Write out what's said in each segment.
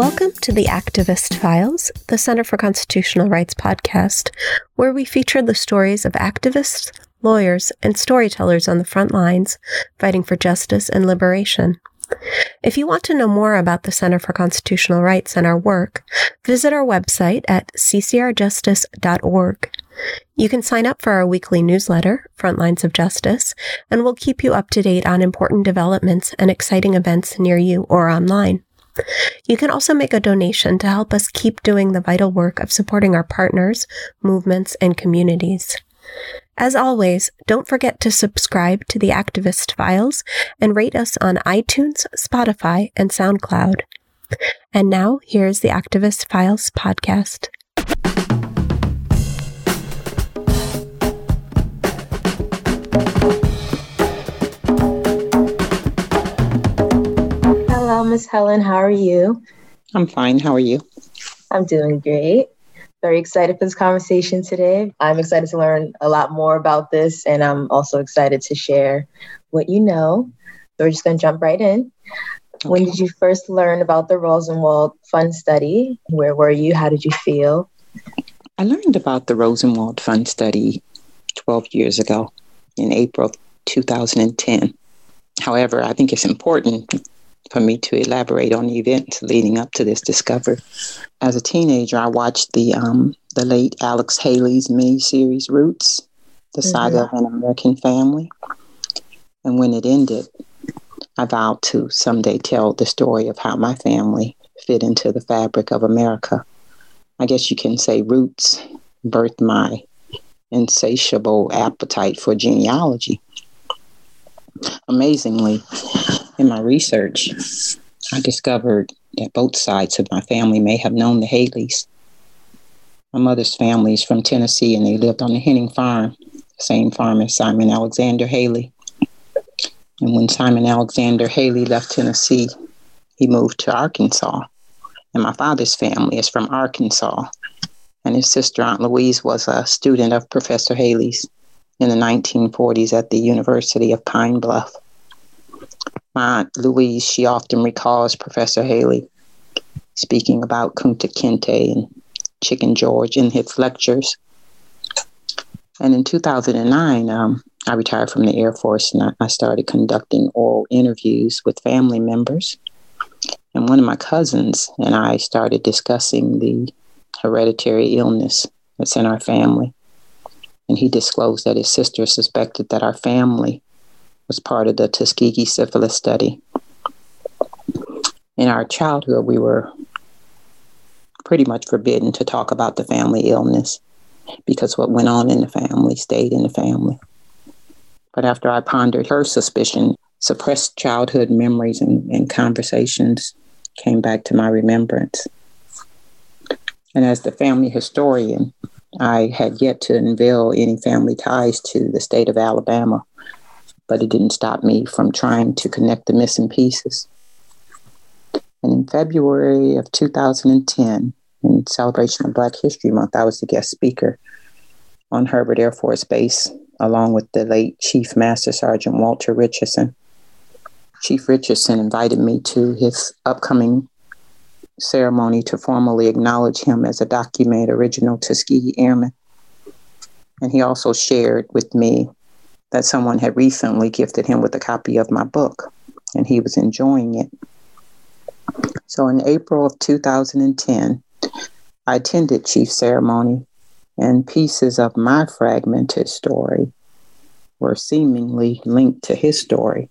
Welcome to the Activist Files, the Center for Constitutional Rights podcast, where we feature the stories of activists, lawyers, and storytellers on the front lines fighting for justice and liberation. If you want to know more about the Center for Constitutional Rights and our work, visit our website at ccrjustice.org. You can sign up for our weekly newsletter, Frontlines of Justice, and we'll keep you up to date on important developments and exciting events near you or online. You can also make a donation to help us keep doing the vital work of supporting our partners, movements, and communities. As always, don't forget to subscribe to the Activist Files and rate us on iTunes, Spotify, and SoundCloud. And now, here's the Activist Files podcast. Miss Helen. How are you? I'm fine. How are you? I'm doing great very excited for this conversation today. I'm excited to learn a lot more about this, and I'm also excited to share what you know. So we're just going to jump right in. Okay. When did you first learn about the Rosenwald Fund Study? Where were you? How did you feel? I learned about the Rosenwald Fund Study 12 years ago in April 2010. However, I think it's important for me to elaborate on the events leading up to this discovery. As a teenager, I watched the um, the late Alex Haley's miniseries Roots, the mm-hmm. saga of an American family. And when it ended, I vowed to someday tell the story of how my family fit into the fabric of America. I guess you can say Roots birthed my insatiable appetite for genealogy. Amazingly, in my research, I discovered that both sides of my family may have known the Haleys. My mother's family is from Tennessee and they lived on the Henning farm, same farm as Simon Alexander Haley. And when Simon Alexander Haley left Tennessee, he moved to Arkansas. And my father's family is from Arkansas. And his sister, Aunt Louise, was a student of Professor Haley's in the 1940s at the University of Pine Bluff. My Aunt Louise, she often recalls Professor Haley speaking about Kunta Kinte and Chicken George in his lectures. And in 2009, um, I retired from the Air Force and I, I started conducting oral interviews with family members. And one of my cousins and I started discussing the hereditary illness that's in our family and he disclosed that his sister suspected that our family was part of the Tuskegee syphilis study. In our childhood, we were pretty much forbidden to talk about the family illness because what went on in the family stayed in the family. But after I pondered her suspicion, suppressed childhood memories and, and conversations came back to my remembrance. And as the family historian, I had yet to unveil any family ties to the state of Alabama, but it didn't stop me from trying to connect the missing pieces. And in February of 2010, in celebration of Black History Month, I was the guest speaker on Hurlburt Air Force Base, along with the late Chief Master Sergeant Walter Richardson. Chief Richardson invited me to his upcoming ceremony to formally acknowledge him as a documented original Tuskegee Airman. And he also shared with me that someone had recently gifted him with a copy of my book, and he was enjoying it. So in April of 2010, I attended Chief Ceremony, and pieces of my fragmented story were seemingly linked to his story.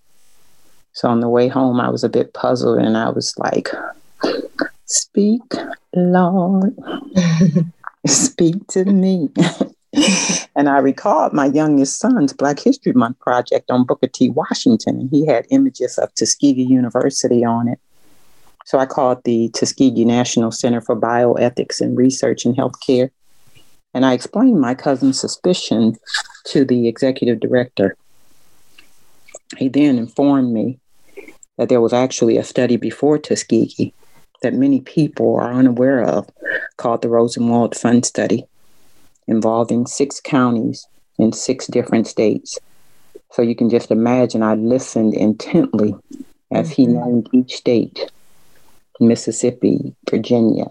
So on the way home, I was a bit puzzled, and I was like, Speak, Lord. Speak to me. and I recalled my youngest son's Black History Month project on Booker T. Washington, and he had images of Tuskegee University on it. So I called the Tuskegee National Center for Bioethics and Research in Healthcare, and I explained my cousin's suspicion to the executive director. He then informed me that there was actually a study before Tuskegee that many people are unaware of called the Rosenwald Fund Study, involving six counties in six different states. So you can just imagine I listened intently as he named each state. Mississippi, Virginia,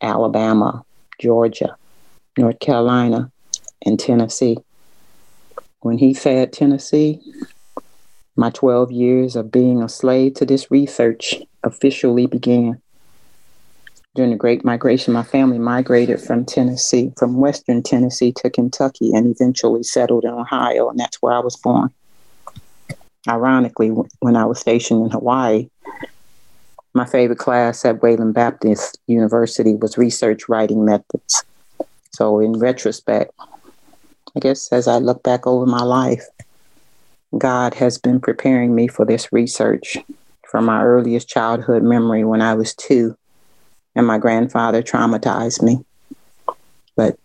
Alabama, Georgia, North Carolina, and Tennessee. When he said Tennessee, my 12 years of being a slave to this research officially began. During the Great Migration, my family migrated from Tennessee, from Western Tennessee to Kentucky, and eventually settled in Ohio, and that's where I was born. Ironically, when I was stationed in Hawaii, my favorite class at Wayland Baptist University was research writing methods. So, in retrospect, I guess as I look back over my life, God has been preparing me for this research from my earliest childhood memory when I was two and my grandfather traumatized me. But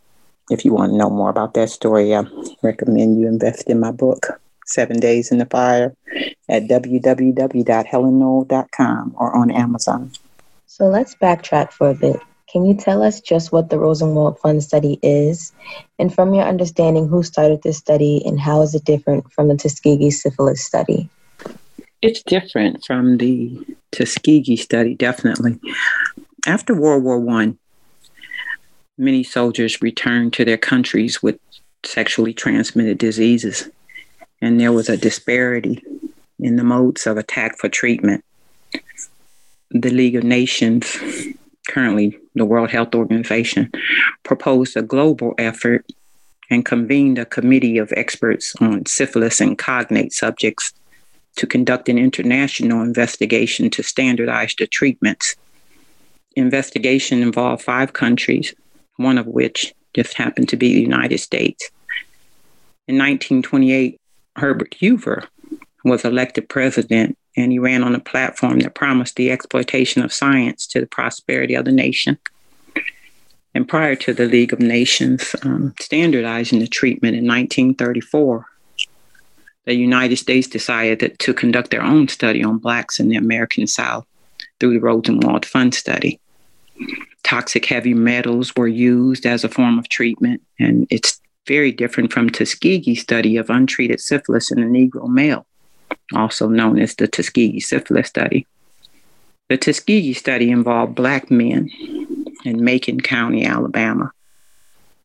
if you want to know more about that story, I recommend you invest in my book, Seven Days in the Fire, at www.helenknoll.com or on Amazon. So let's backtrack for a bit. Can you tell us just what the Rosenwald Fund study is? And from your understanding, who started this study and how is it different from the Tuskegee syphilis study? It's different from the Tuskegee study, definitely. After World War One, many soldiers returned to their countries with sexually transmitted diseases, and there was a disparity in the modes of attack for treatment. The League of Nations, currently the World Health Organization, proposed a global effort and convened a committee of experts on syphilis and cognate subjects to conduct an international investigation to standardize the treatments. Investigation involved five countries, one of which just happened to be the United States. In 1928, Herbert Hoover was elected president, and he ran on a platform that promised the exploitation of science to the prosperity of the nation. And prior to the League of Nations um, standardizing the treatment in 1934, the United States decided that, to conduct their own study on Blacks in the American South through the Rosenwald Fund study. Toxic heavy metals were used as a form of treatment, and it's very different from Tuskegee study of untreated syphilis in a Negro male, also known as the Tuskegee syphilis study. The Tuskegee study involved Black men in Macon County, Alabama.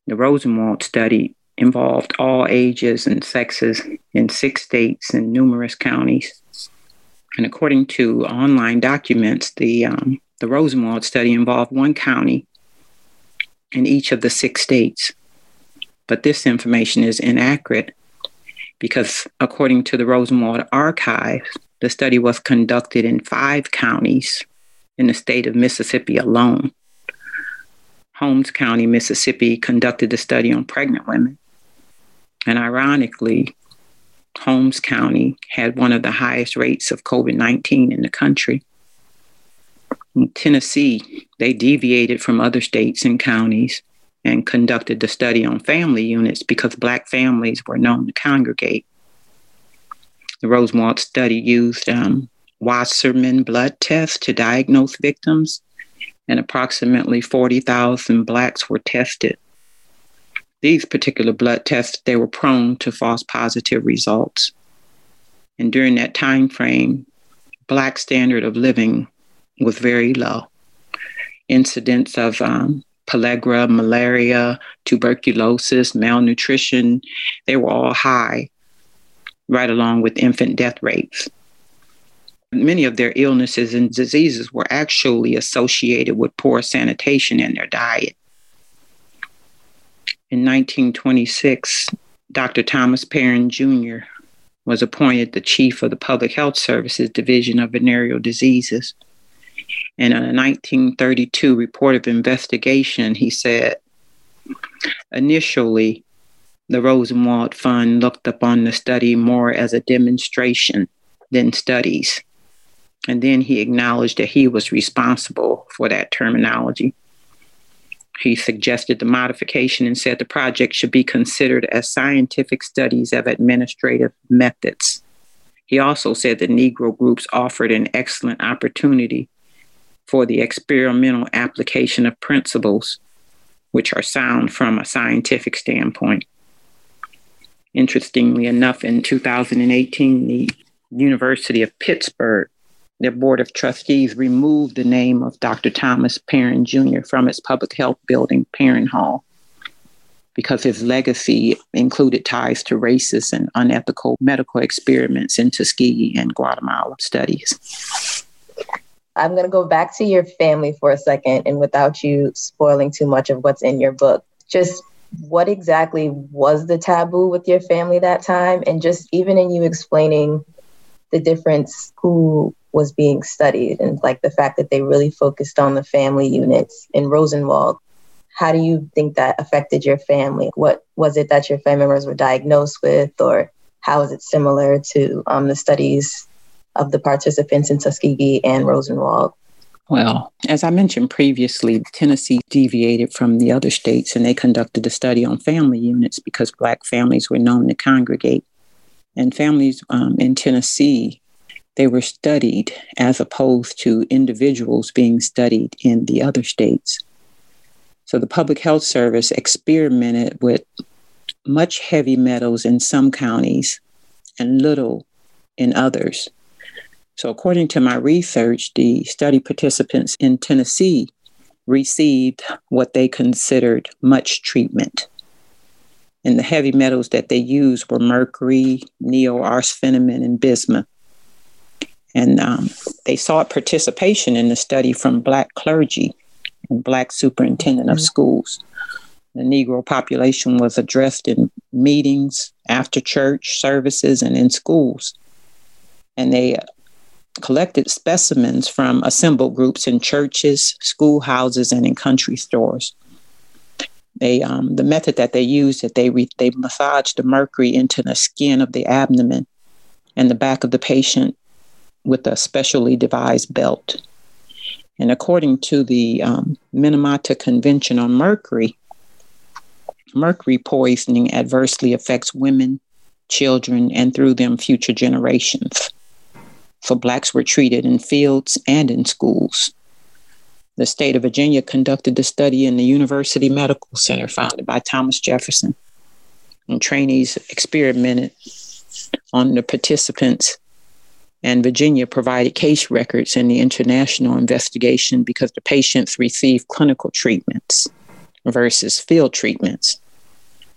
The Rosenwald study involved all ages and sexes in six states and numerous counties. And according to online documents, the, um, the Rosenwald study involved one county in each of the six states. But this information is inaccurate because, according to the Rosenwald archive, the study was conducted in five counties in the state of Mississippi alone. Holmes County, Mississippi conducted the study on pregnant women. And ironically, Holmes County had one of the highest rates of COVID 19 in the country. In Tennessee, they deviated from other states and counties and conducted the study on family units because Black families were known to congregate. The Rosenwald study used um, Wassermann blood tests to diagnose victims, and approximately 40,000 Blacks were tested these particular blood tests, they were prone to false positive results. And during that time frame, Black standard of living was very low. Incidents of um, pellagra, malaria, tuberculosis, malnutrition, they were all high, right along with infant death rates. Many of their illnesses and diseases were actually associated with poor sanitation in their diet. In 1926, Dr. Thomas Parran Jr. was appointed the chief of the Public Health Services Division of Venereal Diseases. And in a 1932 report of investigation, he said, initially, the Rosenwald Fund looked upon the study more as a demonstration than studies. And then he acknowledged that he was responsible for that terminology. He suggested the modification and said the project should be considered as scientific studies of administrative methods. He also said the Negro groups offered an excellent opportunity for the experimental application of principles which are sound from a scientific standpoint. Interestingly enough, in 2018, the University of Pittsburgh their board of trustees removed the name of Dr. Thomas Parran Jr. from its public health building, Parran Hall, because his legacy included ties to racist and unethical medical experiments in Tuskegee and Guatemala studies. I'm going to go back to your family for a second, and without you spoiling too much of what's in your book, just what exactly was the taboo with your family that time? And just even in you explaining the difference who was being studied and like the fact that they really focused on the family units in Rosenwald. How do you think that affected your family? What was it that your family members were diagnosed with, or how is it similar to um, the studies of the participants in Tuskegee and Rosenwald? Well, as I mentioned previously, Tennessee deviated from the other states and they conducted a study on family units because Black families were known to congregate. And families um, in Tennessee they were studied as opposed to individuals being studied in the other states. So the Public Health Service experimented with much heavy metals in some counties and little in others. So, according to my research, the study participants in Tennessee received what they considered much treatment. And the heavy metals that they used were mercury, neoarsphenamine, and bismuth. And um, they sought participation in the study from Black clergy and Black superintendent of mm-hmm. schools. The Negro population was addressed in meetings, after church services, and in schools. And they uh, collected specimens from assembled groups in churches, schoolhouses, and in country stores. They, um, the method that they used, that they re- they massaged the mercury into the skin of the abdomen and the back of the patient with a specially devised belt. And according to the um, Minamata Convention on Mercury, mercury poisoning adversely affects women, children, and through them future generations. So blacks were treated in fields and in schools. The state of Virginia conducted the study in the University Medical Center founded by Thomas Jefferson. And trainees experimented on the participants and Virginia provided case records in the international investigation because the patients received clinical treatments versus field treatments.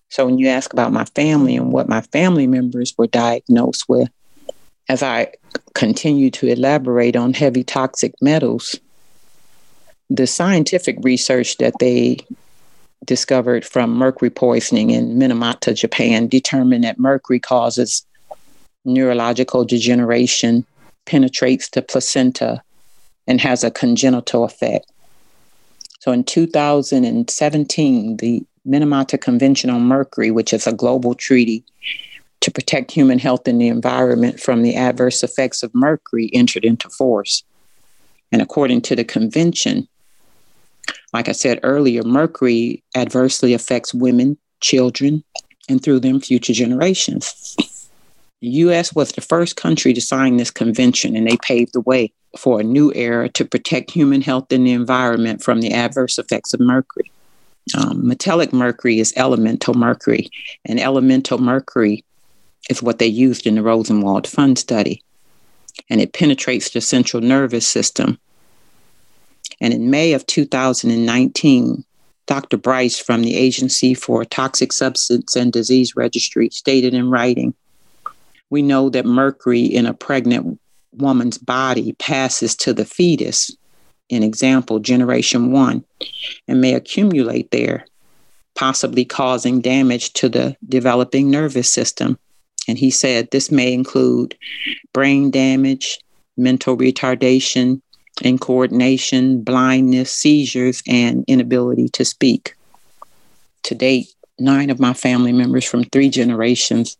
So when you ask about my family and what my family members were diagnosed with, as I continue to elaborate on heavy toxic metals, the scientific research that they discovered from mercury poisoning in Minamata, Japan, determined that mercury causes neurological degeneration, penetrates the placenta, and has a congenital effect. So in 2017, the Minamata Convention on Mercury, which is a global treaty to protect human health and the environment from the adverse effects of mercury, entered into force. And according to the convention, like I said earlier, mercury adversely affects women, children, and through them future generations. The U.S. was the first country to sign this convention, and they paved the way for a new era to protect human health and the environment from the adverse effects of mercury. Um, metallic mercury is elemental mercury, and elemental mercury is what they used in the Rosenwald Fund study. And it penetrates the central nervous system. And in May of 2019, Dr. Bryce from the Agency for Toxic Substance and Disease Registry stated in writing we know that mercury in a pregnant woman's body passes to the fetus, in example, generation one, and may accumulate there, possibly causing damage to the developing nervous system. And he said this may include brain damage, mental retardation, incoordination, blindness, seizures, and inability to speak. To date, nine of my family members from three generations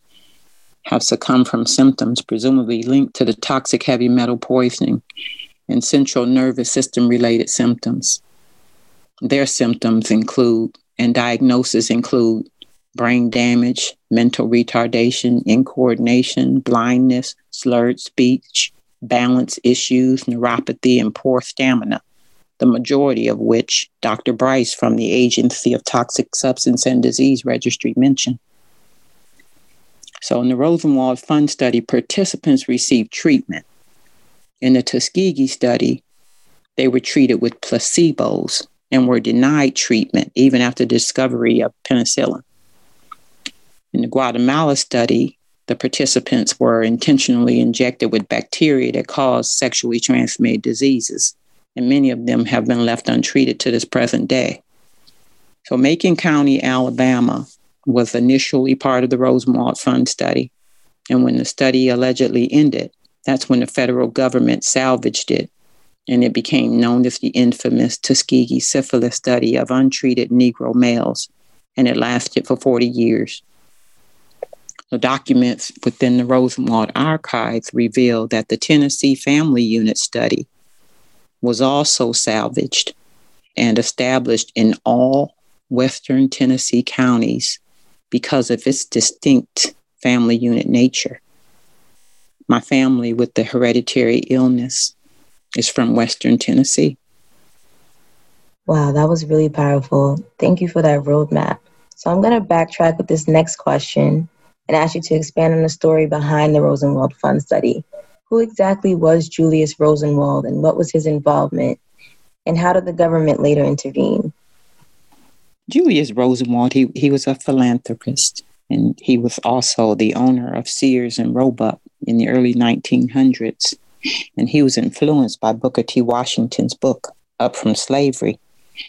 have succumbed from symptoms presumably linked to the toxic heavy metal poisoning and central nervous system related symptoms. Their symptoms include and diagnoses include brain damage, mental retardation, incoordination, blindness, slurred speech, balance issues, neuropathy, and poor stamina, the majority of which Dr. Bryce from the Agency of Toxic Substance and Disease Registry mentioned. So in the Rosenwald Fund study, participants received treatment. In the Tuskegee study, they were treated with placebos and were denied treatment even after the discovery of penicillin. In the Guatemala study, the participants were intentionally injected with bacteria that cause sexually transmitted diseases, and many of them have been left untreated to this present day. So, Macon County, Alabama, was initially part of the Rosenwald Fund study. And when the study allegedly ended, that's when the federal government salvaged it and it became known as the infamous Tuskegee syphilis study of untreated Negro males, and it lasted for 40 years. The documents within the Rosenwald archives reveal that the Tennessee Family Unit study was also salvaged and established in all Western Tennessee counties because of its distinct family unit nature. My family, with the hereditary illness, is from Western Tennessee. Wow, that was really powerful. Thank you for that roadmap. So I'm going to backtrack with this next question and ask you to expand on the story behind the Rosenwald Fund study. Who exactly was Julius Rosenwald and what was his involvement? And how did the government later intervene? Julius Rosenwald, he, he was a philanthropist and he was also the owner of Sears and Roebuck in the early 1900s. And he was influenced by Booker T. Washington's book, Up from Slavery.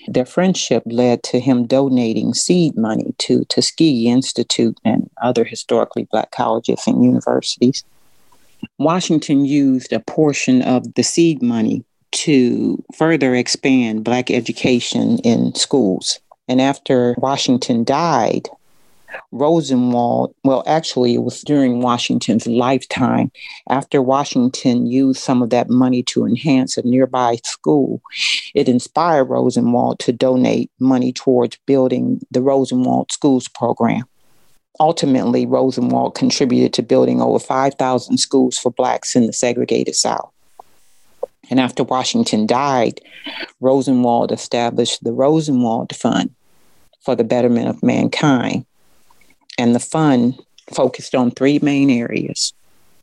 Their friendship led to him donating seed money to Tuskegee Institute and other historically black colleges and universities. Washington used a portion of the seed money to further expand black education in schools. And after Washington died, Rosenwald, well, actually, it was during Washington's lifetime. After Washington used some of that money to enhance a nearby school, it inspired Rosenwald to donate money towards building the Rosenwald Schools program. Ultimately, Rosenwald contributed to building over 5,000 schools for Blacks in the segregated South. And after Washington died, Rosenwald established the Rosenwald Fund for the betterment of mankind and the fund focused on three main areas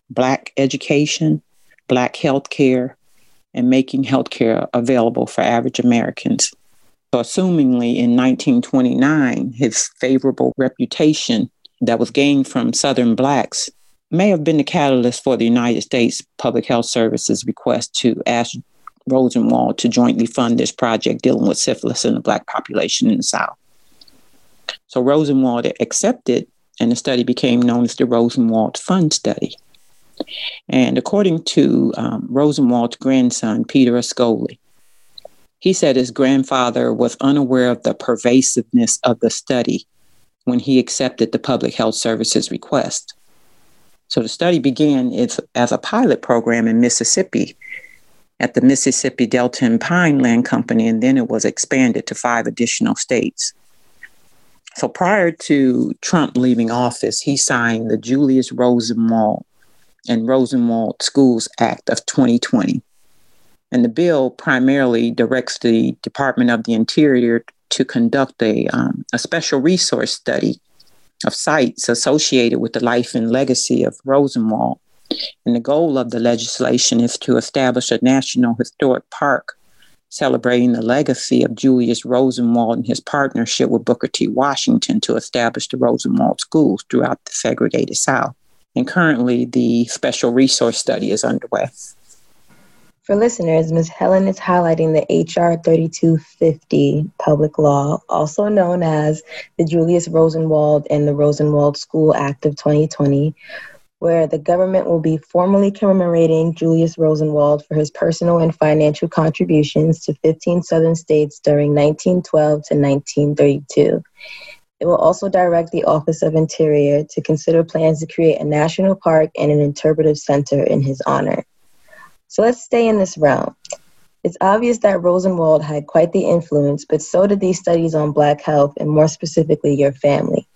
Black education, Black healthcare, and making healthcare available for average Americans. So, assumingly in 1929, his favorable reputation that was gained from Southern Blacks may have been the catalyst for the United States Public Health Service's request to ask Rosenwald to jointly fund this project dealing with syphilis in the Black population in the South. So Rosenwald accepted, and the study became known as the Rosenwald Fund Study. And according to um, Rosenwald's grandson, Peter Ascoli, he said his grandfather was unaware of the pervasiveness of the study when he accepted the Public Health Service's request. So the study began as as a pilot program in Mississippi at the Mississippi Delta and Pine Land Company, and then it was expanded to five additional states. So prior to Trump leaving office, he signed the Julius Rosenwald and Rosenwald Schools Act of 2020. And the bill primarily directs the Department of the Interior to conduct a, um, a special resource study of sites associated with the life and legacy of Rosenwald. And the goal of the legislation is to establish a national historic park celebrating the legacy of Julius Rosenwald and his partnership with Booker T. Washington to establish the Rosenwald schools throughout the segregated South. And currently, the special resource study is underway. For listeners, Ms. Helen is highlighting the H.R. 3250 public law, also known as the Julius Rosenwald and the Rosenwald School Act of 2020, where the government will be formally commemorating Julius Rosenwald for his personal and financial contributions to 15 southern states during 1912 to 1932. It will also direct the Office of Interior to consider plans to create a national park and an interpretive center in his honor. So let's stay in this realm. It's obvious that Rosenwald had quite the influence, but so did these studies on Black health and more specifically your family.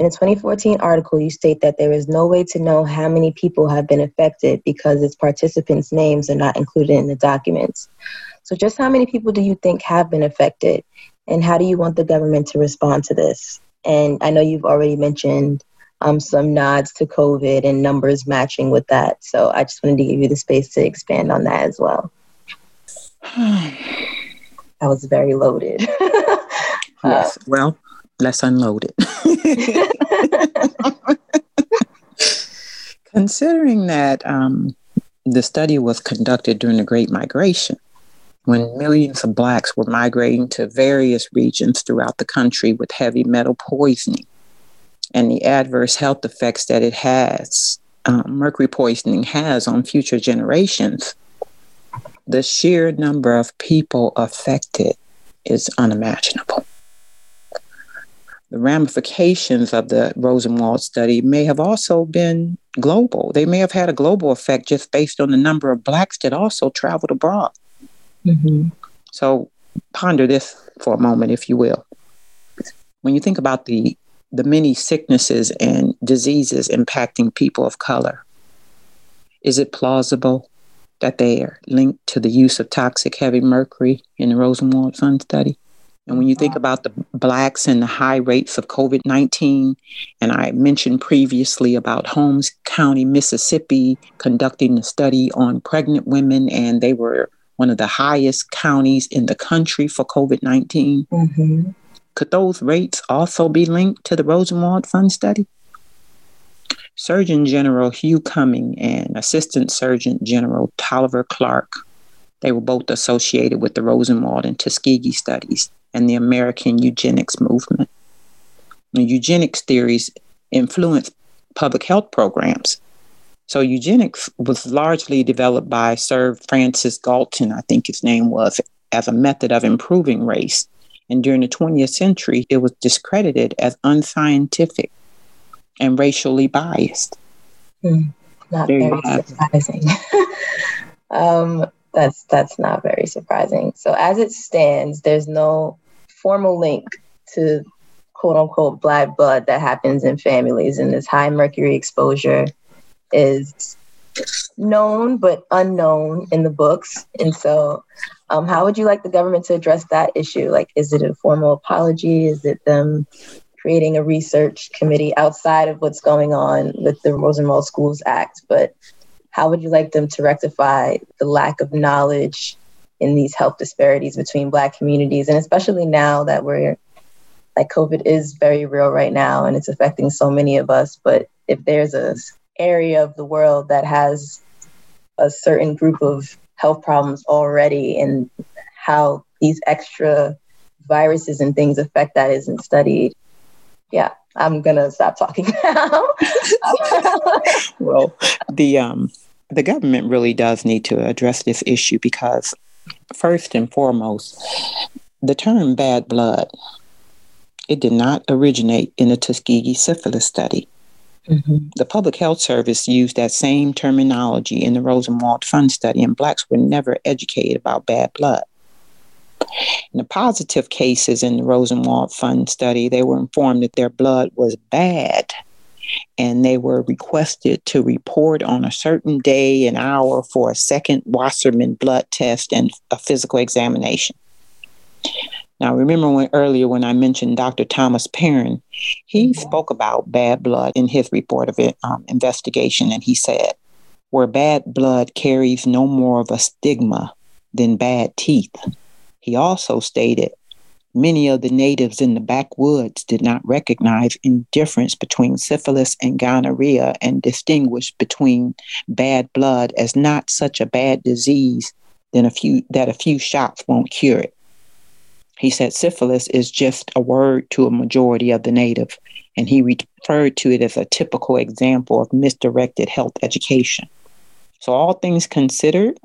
In a 2014 article, you state that there is no way to know how many people have been affected because its participants' names are not included in the documents. So, just how many people do you think have been affected, and how do you want the government to respond to this? And I know you've already mentioned um, some nods to COVID and numbers matching with that. So I just wanted to give you the space to expand on that as well. that was very loaded. yes. Uh, well, let's unload it. Considering that um, the study was conducted during the Great Migration, when millions of Blacks were migrating to various regions throughout the country with heavy metal poisoning and the adverse health effects that it has, um, mercury poisoning has on future generations, the sheer number of people affected is unimaginable. The ramifications of the Rosenwald study may have also been global. They may have had a global effect just based on the number of Blacks that also traveled abroad. Mm-hmm. So ponder this for a moment, if you will. When you think about the the many sicknesses and diseases impacting people of color, is it plausible that they are linked to the use of toxic heavy mercury in the Rosenwald Fund study? And when you think about the blacks and the high rates of COVID 19, and I mentioned previously about Holmes County, Mississippi, conducting a study on pregnant women, and they were one of the highest counties in the country for COVID 19. Mm-hmm. Could those rates also be linked to the Rosenwald Fund study? Surgeon General Hugh Cumming and Assistant Surgeon General Taliaferro Clark, they were both associated with the Rosenwald and Tuskegee studies and the American eugenics movement. The eugenics theories influenced public health programs so eugenics was largely developed by Sir Francis Galton, I think his name was, as a method of improving race. And during the 20th century, it was discredited as unscientific and racially biased. Mm, not there very surprising. um, that's that's not very surprising. So as it stands, there's no formal link to quote unquote black blood that happens in families and this high mercury exposure is known but unknown in the books. And so, um, how would you like the government to address that issue? Like, is it a formal apology? Is it them creating a research committee outside of what's going on with the Rosenwald Schools Act? But how would you like them to rectify the lack of knowledge in these health disparities between Black communities? And especially now that we're like COVID is very real right now and it's affecting so many of us. But if there's a area of the world that has a certain group of health problems already and how these extra viruses and things affect that isn't studied. Yeah, I'm gonna stop talking now. well, the um, the government really does need to address this issue because, first and foremost, the term bad blood it did not originate in the Tuskegee syphilis study. Mm-hmm. The Public Health Service used that same terminology in the Rosenwald Fund study, and Blacks were never educated about bad blood. In the positive cases in the Rosenwald Fund study, they were informed that their blood was bad and they were requested to report on a certain day and hour for a second Wassermann blood test and a physical examination. Now, remember when earlier when I mentioned Dr. Thomas Parran, he mm-hmm. spoke about bad blood in his report of it, um, investigation, and he said, "Where bad blood carries no more of a stigma than bad teeth." He also stated, "Many of the natives in the backwoods did not recognize any difference between syphilis and gonorrhea, and distinguished between bad blood as not such a bad disease." Than a few that a few shots won't cure it. He said syphilis is just a word to a majority of the native, and he referred to it as a typical example of misdirected health education. So, all things considered,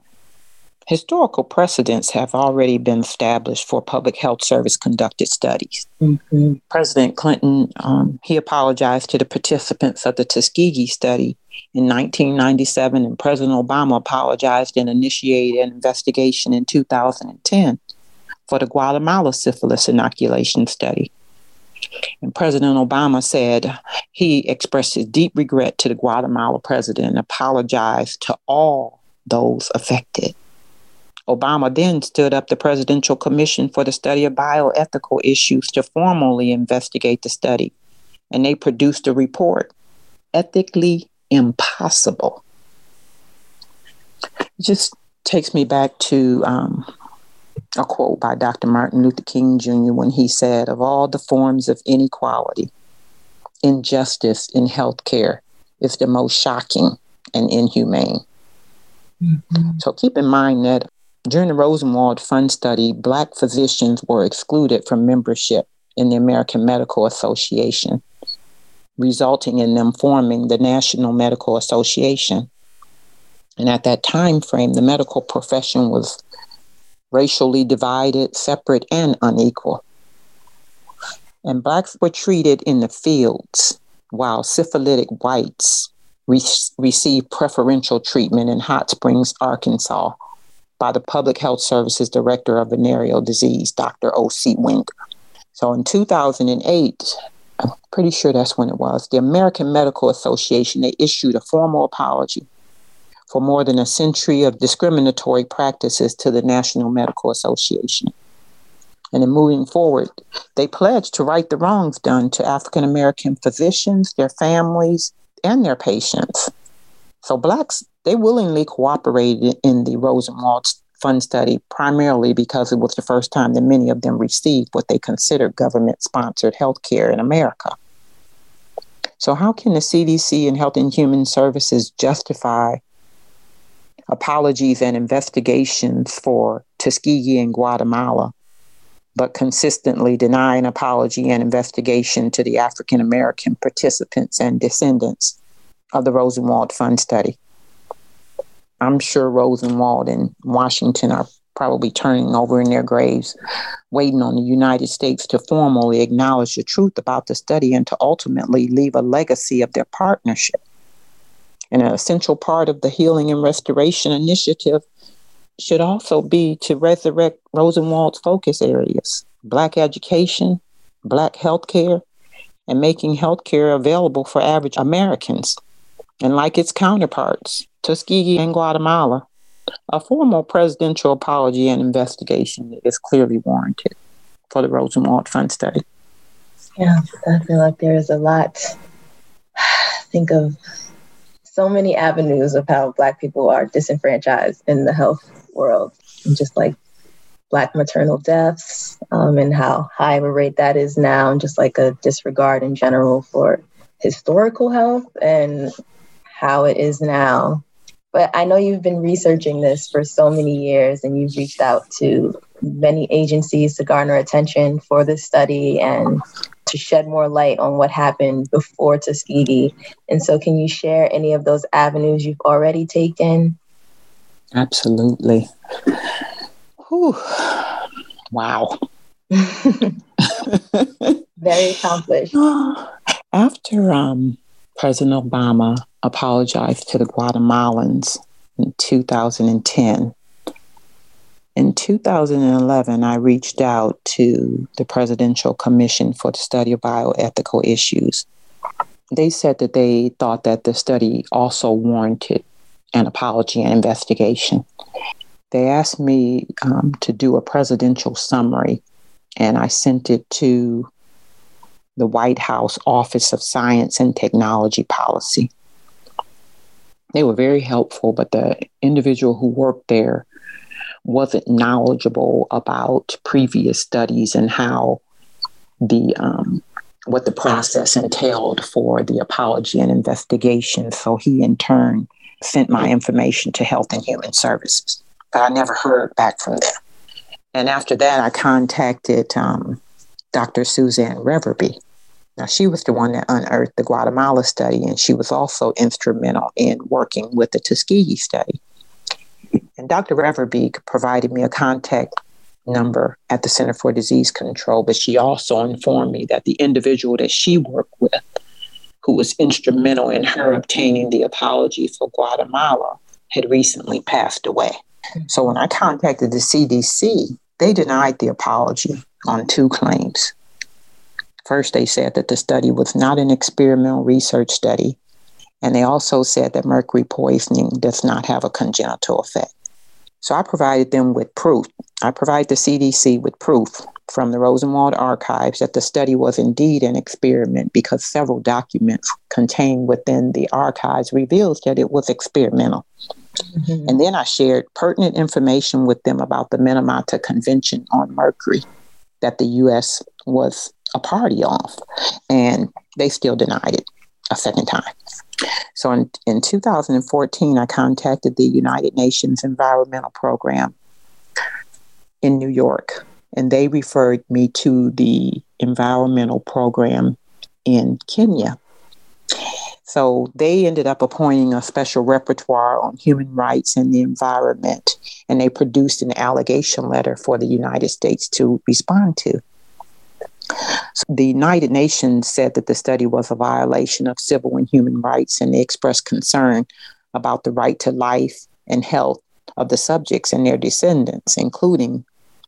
historical precedents have already been established for public health service conducted studies. Mm-hmm. President Clinton, um, he apologized to the participants of the Tuskegee study in 1997, and President Obama apologized and initiated an investigation in 2010 for the Guatemala syphilis inoculation study. And President Obama said he expressed his deep regret to the Guatemala president and apologized to all those affected. Obama then stood up the Presidential Commission for the Study of Bioethical Issues to formally investigate the study, and they produced a report ethically impossible. It just takes me back to um, a quote by Dr. Martin Luther King Jr. when he said, Of all the forms of inequality, injustice in healthcare is the most shocking and inhumane. Mm-hmm. So keep in mind that during the Rosenwald Fund study, Black physicians were excluded from membership in the American Medical Association, resulting in them forming the National Medical Association. And at that time frame, the medical profession was racially divided, separate, and unequal. And blacks were treated in the fields, while syphilitic whites re- received preferential treatment in Hot Springs, Arkansas, by the Public Health Services Director of Venereal Disease, Dr. O.C. Wenger. So in 2008, I'm pretty sure that's when it was, the American Medical Association, they issued a formal apology for more than a century of discriminatory practices to the National Medical Association. And in moving forward, they pledged to right the wrongs done to African American physicians, their families, and their patients. So blacks, they willingly cooperated in the Rosenwald Fund study primarily because it was the first time that many of them received what they considered government sponsored health care in America. So, how can the CDC and Health and Human Services justify apologies and investigations for Tuskegee in Guatemala, but consistently deny an apology and investigation to the African American participants and descendants of the Rosenwald Fund study? I'm sure Rosenwald and Washington are probably turning over in their graves, waiting on the United States to formally acknowledge the truth about the study and to ultimately leave a legacy of their partnership. And an essential part of the Healing and Restoration Initiative should also be to resurrect Rosenwald's focus areas Black education, Black healthcare, and making healthcare available for average Americans. And like its counterparts, Tuskegee and Guatemala, a formal presidential apology and investigation is clearly warranted for the Rosenwald Fund study. Yeah, I feel like there is a lot. Think of so many avenues of how Black people are disenfranchised in the health world, and just like Black maternal deaths, um, and how high of a rate that is now, and just like a disregard in general for historical health and how it is now. But I know you've been researching this for so many years, and you've reached out to many agencies to garner attention for this study and to shed more light on what happened before Tuskegee. And so, can you share any of those avenues you've already taken? Absolutely. Whew. Wow. Very accomplished. After um, President Obama apologized to the Guatemalans in 2010, in 2011, I reached out to the Presidential Commission for the Study of Bioethical Issues. They said that they thought that the study also warranted an apology and investigation. They asked me um, to do a presidential summary, and I sent it to the White House Office of Science and Technology Policy. They were very helpful, but the individual who worked there wasn't knowledgeable about previous studies and how the um, what the process entailed for the apology and investigation. So he in turn sent my information to Health and Human Services, but I never heard back from them. And after that, I contacted um, Dr. Suzanne Reverby. Now, she was the one that unearthed the Guatemala study, and she was also instrumental in working with the Tuskegee study. And Dr. Reverby provided me a contact number at the Center for Disease Control, but she also informed me that the individual that she worked with, who was instrumental in her obtaining the apology for Guatemala, had recently passed away. So when I contacted the CDC, they denied the apology on two claims. First, they said that the study was not an experimental research study, and they also said that mercury poisoning does not have a congenital effect. So I provided them with proof. I provided the CDC with proof from the Rosenwald archives that the study was indeed an experiment because several documents contained within the archives reveals that it was experimental. Mm-hmm. And then I shared pertinent information with them about the Minamata Convention on Mercury that the U.S. was a party of, and they still denied it a second time. So in, in 2014, I contacted the United Nations Environmental Program in New York, and they referred me to the environmental program in Kenya. So they ended up appointing a special rapporteur on human rights and the environment, and they produced an allegation letter for the United States to respond to. So the United Nations said that the study was a violation of civil and human rights, and they expressed concern about the right to life and health of the subjects and their descendants, including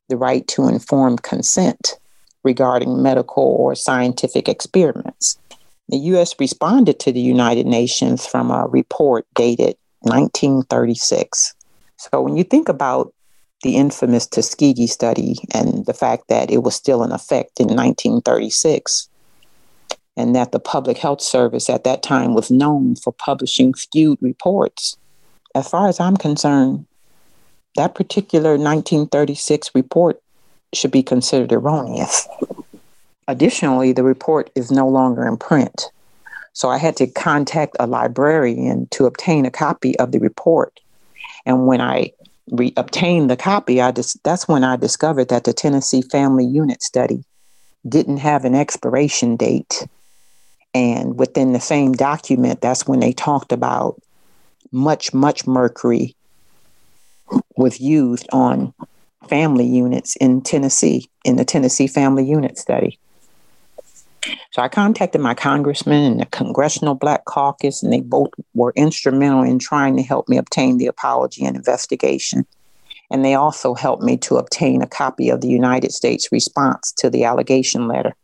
the right to informed consent regarding medical or scientific experiments. The U.S. responded to the United Nations from a report dated 1936. So when you think about the infamous Tuskegee study and the fact that it was still in effect in 1936, and that the Public Health Service at that time was known for publishing skewed reports. As far as I'm concerned, that particular 1936 report should be considered erroneous. Additionally, the report is no longer in print. So I had to contact a librarian to obtain a copy of the report. And when I re- obtained the copy, I dis- that's when I discovered that the Tennessee Family Unit Study didn't have an expiration date. And within the same document, that's when they talked about much, much mercury was used on family units in Tennessee, in the Tennessee Family Unit Study. So I contacted my congressman and the Congressional Black Caucus, and they both were instrumental in trying to help me obtain the apology and investigation. And they also helped me to obtain a copy of the United States response to the allegation letter.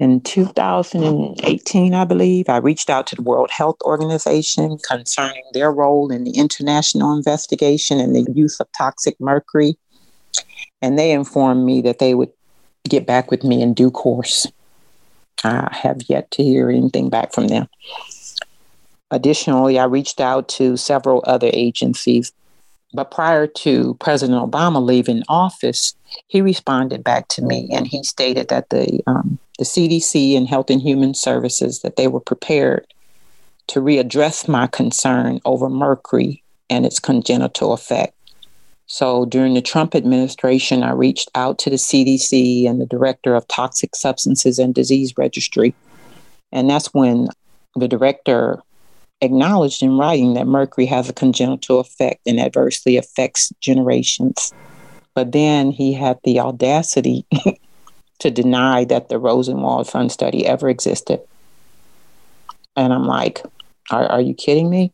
In 2018, I believe, I reached out to the World Health Organization concerning their role in the international investigation and the use of toxic mercury. And they informed me that they would get back with me in due course. I have yet to hear anything back from them. Additionally, I reached out to several other agencies, but prior to President Obama leaving office, he responded back to me and he stated that the um, the CDC and Health and Human Services that they were prepared to readdress my concern over mercury and its congenital effect. So during the Trump administration, I reached out to the CDC and the director of Toxic Substances and Disease Registry. And that's when the director acknowledged in writing that mercury has a congenital effect and adversely affects generations. But then he had the audacity to deny that the Rosenwald Fund study ever existed. And I'm like, are, are you kidding me?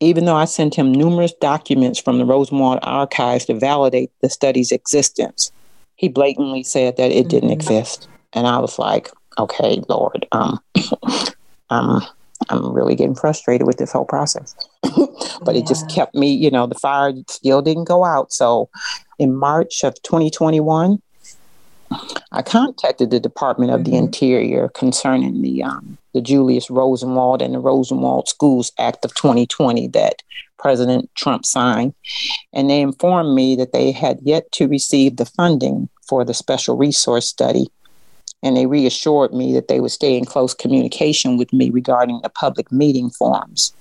Even though I sent him numerous documents from the Rosenwald archives to validate the study's existence, he blatantly said that it didn't mm-hmm. exist. And I was like, okay, Lord, um, um, I'm really getting frustrated with this whole process. but yeah. it just kept me, you know, the fire still didn't go out. So in March of 2021, I contacted the Department of mm-hmm. the Interior concerning the um, the Julius Rosenwald and the Rosenwald Schools Act of 2020 that President Trump signed, and they informed me that they had yet to receive the funding for the special resource study. And they reassured me that they would stay in close communication with me regarding the public meeting forms.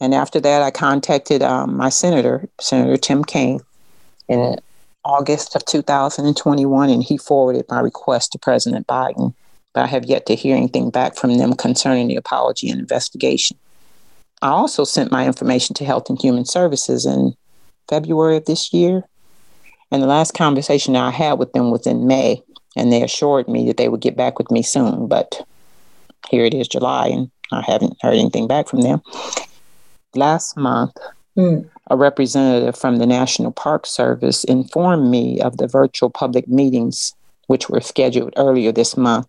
And after that, I contacted um, my senator, Senator Tim Kaine, and August of 2021, and he forwarded my request to President Biden. But I have yet to hear anything back from them concerning the apology and investigation. I also sent my information to Health and Human Services in February of this year. And the last conversation I had with them was in May, and they assured me that they would get back with me soon. But here it is, July, and I haven't heard anything back from them. Last month, mm a representative from the National Park Service informed me of the virtual public meetings which were scheduled earlier this month.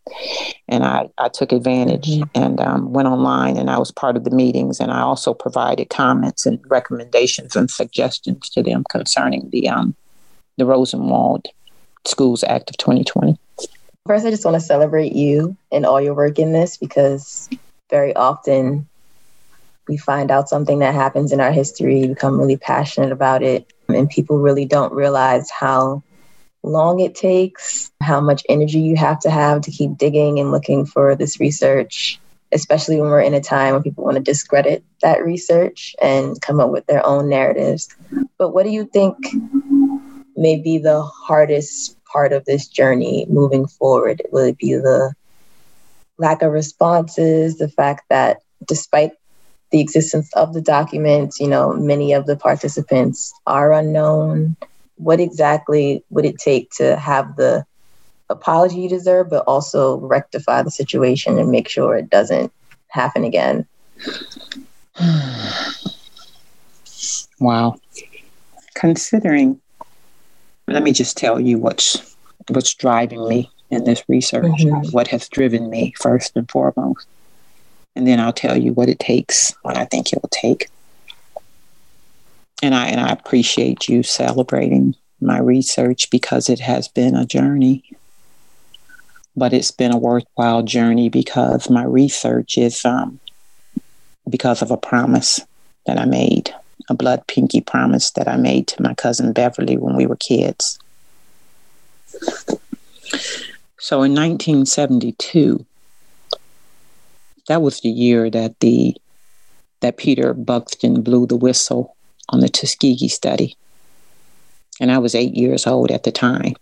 And I, I took advantage mm-hmm. and um, went online and I was part of the meetings. And I also provided comments and recommendations and suggestions to them concerning the, um, the Rosenwald Schools Act of 2020. First, I just want to celebrate you and all your work in this because very often we find out something that happens in our history, become really passionate about it, and people really don't realize how long it takes, how much energy you have to have to keep digging and looking for this research, especially when we're in a time when people want to discredit that research and come up with their own narratives. But what do you think may be the hardest part of this journey moving forward? Will it be the lack of responses, the fact that despite the existence of the documents, you know, many of the participants are unknown? what exactly would it take to have the apology you deserve, but also rectify the situation and make sure it doesn't happen again? wow. Considering, let me just tell you what's what's driving me in this research, mm-hmm. what has driven me first and foremost. And then I'll tell you what it takes, what I think it will take and I and I appreciate you celebrating my research because it has been a journey. But it's been a worthwhile journey because my research is um, because of a promise that I made, a blood pinky promise that I made to my cousin Beverly when we were kids. So in 1972, that was the year that the that Peter Buxton blew the whistle on the Tuskegee study. And I was eight years old at the time.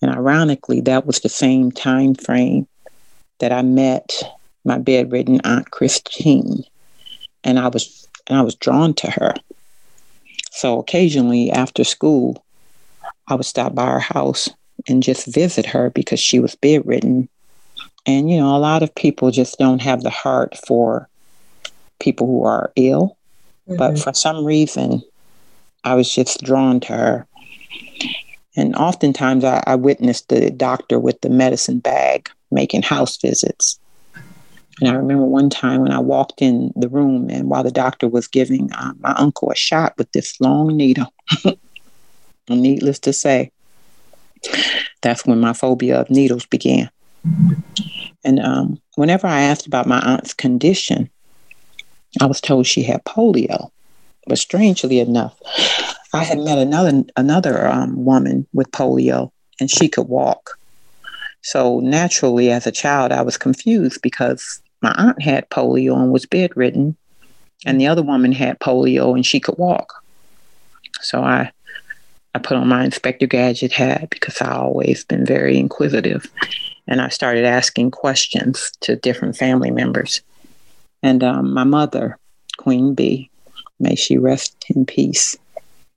And ironically, that was the same time frame that I met my bedridden aunt Christine. And I was and I was drawn to her. So occasionally after school, I would stop by her house and just visit her because she was bedridden. And you know, a lot of people just don't have the heart for people who are ill Mm-hmm. But for some reason, I was just drawn to her. And oftentimes I, I witnessed the doctor with the medicine bag making house visits. And I remember one time when I walked in the room, and while the doctor was giving uh, my uncle a shot with this long needle, needless to say, that's when my phobia of needles began. And um, whenever I asked about my aunt's condition, I was told she had polio. But strangely enough, I had met another another um, woman with polio, and she could walk. So naturally, as a child, I was confused because my aunt had polio and was bedridden, and the other woman had polio and she could walk. So I I put on my Inspector Gadget hat because I always been very inquisitive, and I started asking questions to different family members. And um, my mother, Queen Bee, may she rest in peace.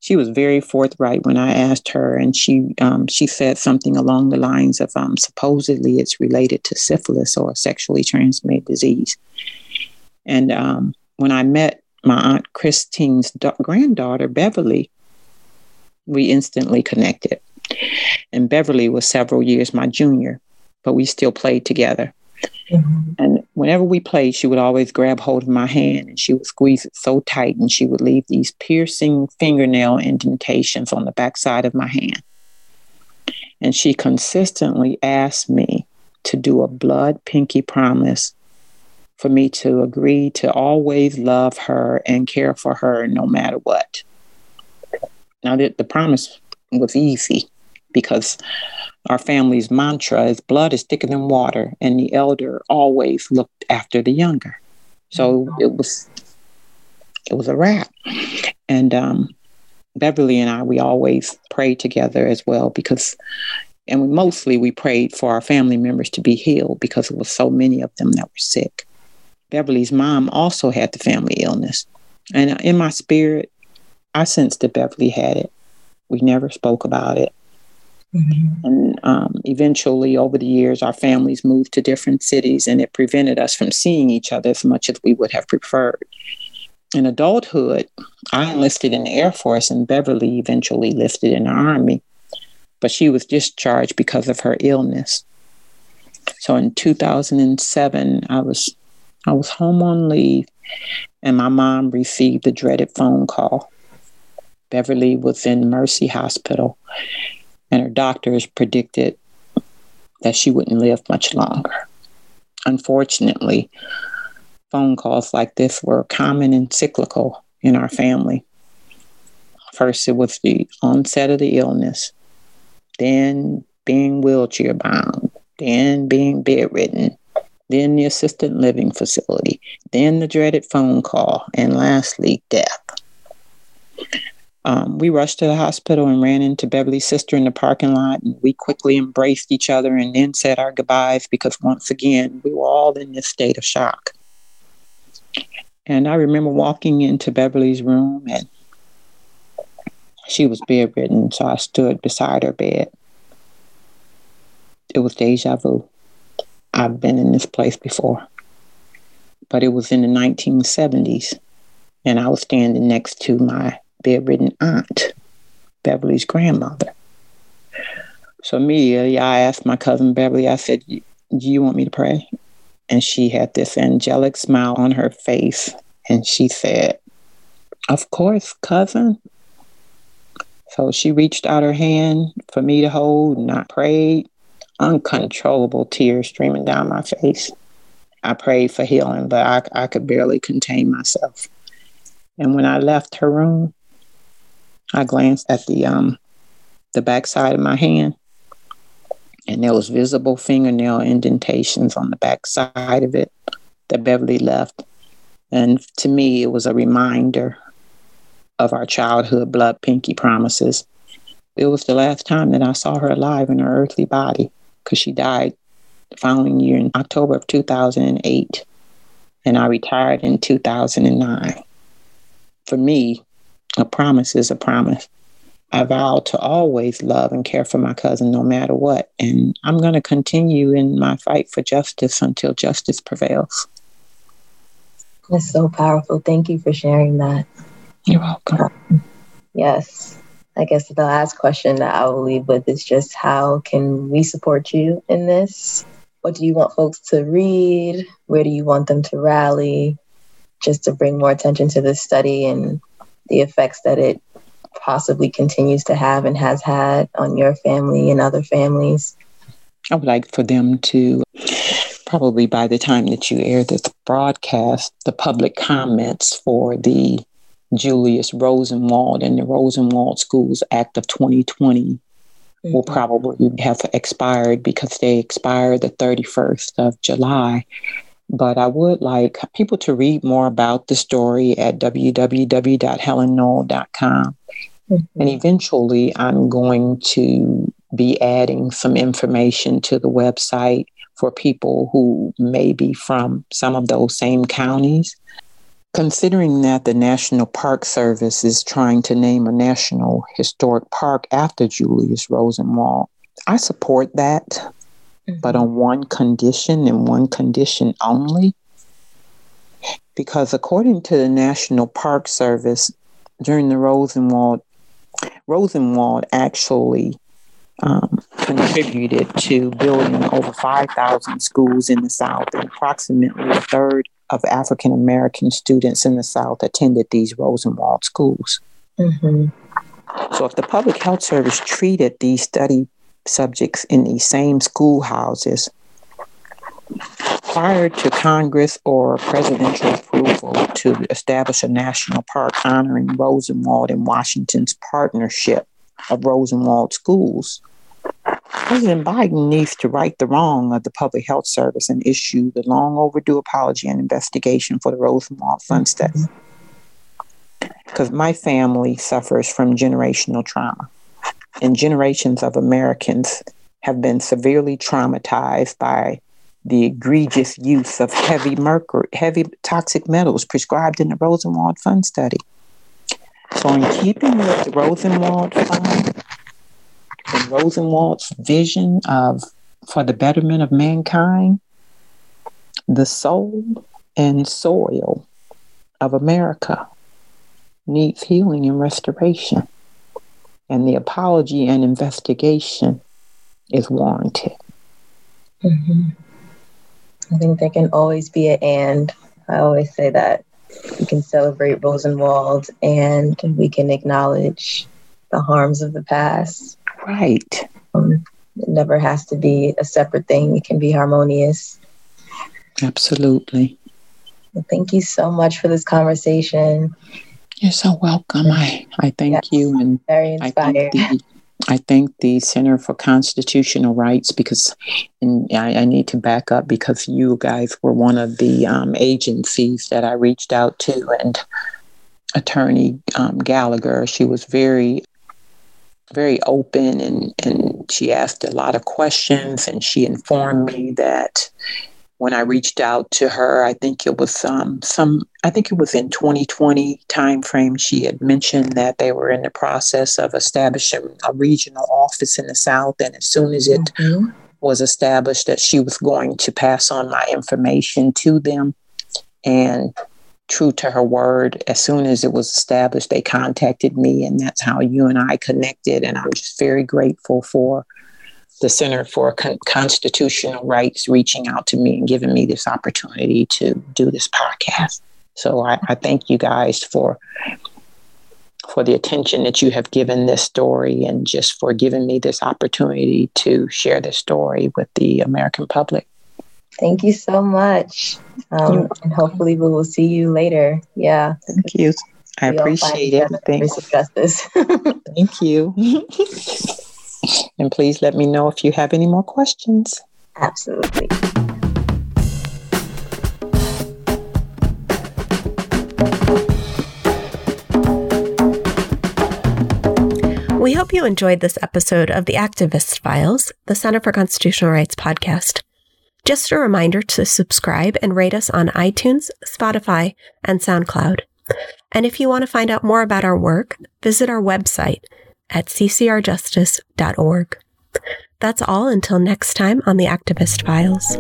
She was very forthright when I asked her, and she um, she said something along the lines of um, supposedly it's related to syphilis or a sexually transmitted disease. And um, when I met my aunt Christine's da- granddaughter Beverly, we instantly connected. And Beverly was several years my junior, but we still played together. Mm-hmm. And whenever we played, she would always grab hold of my hand and she would squeeze it so tight and she would leave these piercing fingernail indentations on the backside of my hand. And she consistently asked me to do a blood pinky promise for me to agree to always love her and care for her no matter what. Now, the, the promise was easy because our family's mantra is blood is thicker than water, and the elder always looked after the younger. So it was it was a wrap. And um, Beverly and I, we always prayed together as well because, and we, mostly we prayed for our family members to be healed because there was so many of them that were sick. Beverly's mom also had the family illness. And in my spirit, I sensed that Beverly had it. We never spoke about it. Mm-hmm. And um, eventually, over the years, our families moved to different cities, and it prevented us from seeing each other as much as we would have preferred. In adulthood, I enlisted in the Air Force, and Beverly eventually enlisted in the Army. but she was discharged because of her illness. So in 2007, I was I was home on leave, and my mom received the dreaded phone call. Beverly was in Mercy Hospital, and her doctors predicted that she wouldn't live much longer. Unfortunately, phone calls like this were common and cyclical in our family. First, it was the onset of the illness, then being wheelchair bound, then being bedridden, then the assisted living facility, then the dreaded phone call, and lastly, death. Um, we rushed to the hospital and ran into Beverly's sister in the parking lot, and we quickly embraced each other and then said our goodbyes because once again, we were all in this state of shock. And I remember walking into Beverly's room, and she was bedridden, so I stood beside her bed. It was deja vu. I've been in this place before, but it was in the 1970s, and I was standing next to my bedridden aunt, Beverly's grandmother. So immediately uh, I asked my cousin Beverly, I said, Do you want me to pray? And she had this angelic smile on her face. And she said, Of course, cousin. So she reached out her hand for me to hold, and I prayed, uncontrollable tears streaming down my face. I prayed for healing, but I, I could barely contain myself. And when I left her room, I glanced at the um the backside of my hand, and there was visible fingernail indentations on the backside of it that Beverly left. And to me, it was a reminder of our childhood blood pinky promises. It was the last time that I saw her alive in her earthly body because she died the following year in October of 2008. And I retired in 2009. For me, a promise is a promise. I vow to always love and care for my cousin no matter what. And I'm going to continue in my fight for justice until justice prevails. That's so powerful. Thank you for sharing that. You're welcome. Um, yes. I guess the last question that I will leave with is just how can we support you in this? What do you want folks to read? Where do you want them to rally? Just to bring more attention to this study and the effects that it possibly continues to have and has had on your family and other families? I would like for them to probably by the time that you air this broadcast, the public comments for the Julius Rosenwald and the Rosenwald Schools Act of 2020 mm-hmm. will probably have expired because they expire the 31st of July. But I would like people to read more about the story at www.helennoel.com. Mm-hmm. And eventually, I'm going to be adding some information to the website for people who may be from some of those same counties. Considering that the National Park Service is trying to name a national historic park after Julius Rosenwald, I support that but on one condition and one condition only. Because according to the National Park Service, during the Rosenwald, Rosenwald actually um, contributed to building over 5,000 schools in the South, and approximately a third of African American students in the South attended these Rosenwald schools. Mm-hmm. So, if the Public Health Service treated these study subjects in these same schoolhouses prior to Congress or presidential approval to establish a national park honoring Rosenwald and Washington's partnership of Rosenwald schools. President Biden needs to right the wrong of the Public Health Service and issue the long overdue apology and investigation for the Rosenwald Fund study. Because my family suffers from generational trauma and generations of Americans have been severely traumatized by the egregious use of heavy mercury, heavy toxic metals prescribed in the Rosenwald Fund study. So, in keeping with the Rosenwald Fund and Rosenwald's vision of for the betterment of mankind, the soul and soil of America needs healing and restoration. And the apology and investigation is warranted. Mm-hmm. I think there can always be an and. I always say that we can celebrate Rosenwald and we can acknowledge the harms of the past. Right. Um, it never has to be a separate thing, it can be harmonious. Absolutely. Well, thank you so much for this conversation. You're so welcome. I, I thank yes, you and very inspired. I thank, the, I thank the Center for Constitutional Rights because, and I, I, need to back up because you guys were one of the um, agencies that I reached out to, and Attorney um, Gallagher. She was very very open and, and she asked a lot of questions and she informed me that when I reached out to her, I think it was um, some, I think it was in 2020 timeframe. She had mentioned that they were in the process of establishing a regional office in the South, and as soon as it mm-hmm. was established, that she was going to pass on my information to them. And true to her word, as soon as it was established, they contacted me, and that's how you and I connected. And I'm just very grateful for the Center for Con- Constitutional Rights reaching out to me and giving me this opportunity to do this podcast. So I, I thank you guys for for the attention that you have given this story and just for giving me this opportunity to share this story with the American public. Thank you so much. Um, and hopefully we will see you later. Yeah. Thank you. I appreciate it. Thanks. Justice. Thank you. And please let me know if you have any more questions. Absolutely. We hope you enjoyed this episode of the Activist Files, the Center for Constitutional Rights podcast. Just a reminder to subscribe and rate us on iTunes, Spotify, and SoundCloud. And if you want to find out more about our work, visit our website at ccrjustice.org. That's all until next time on the Activist Files.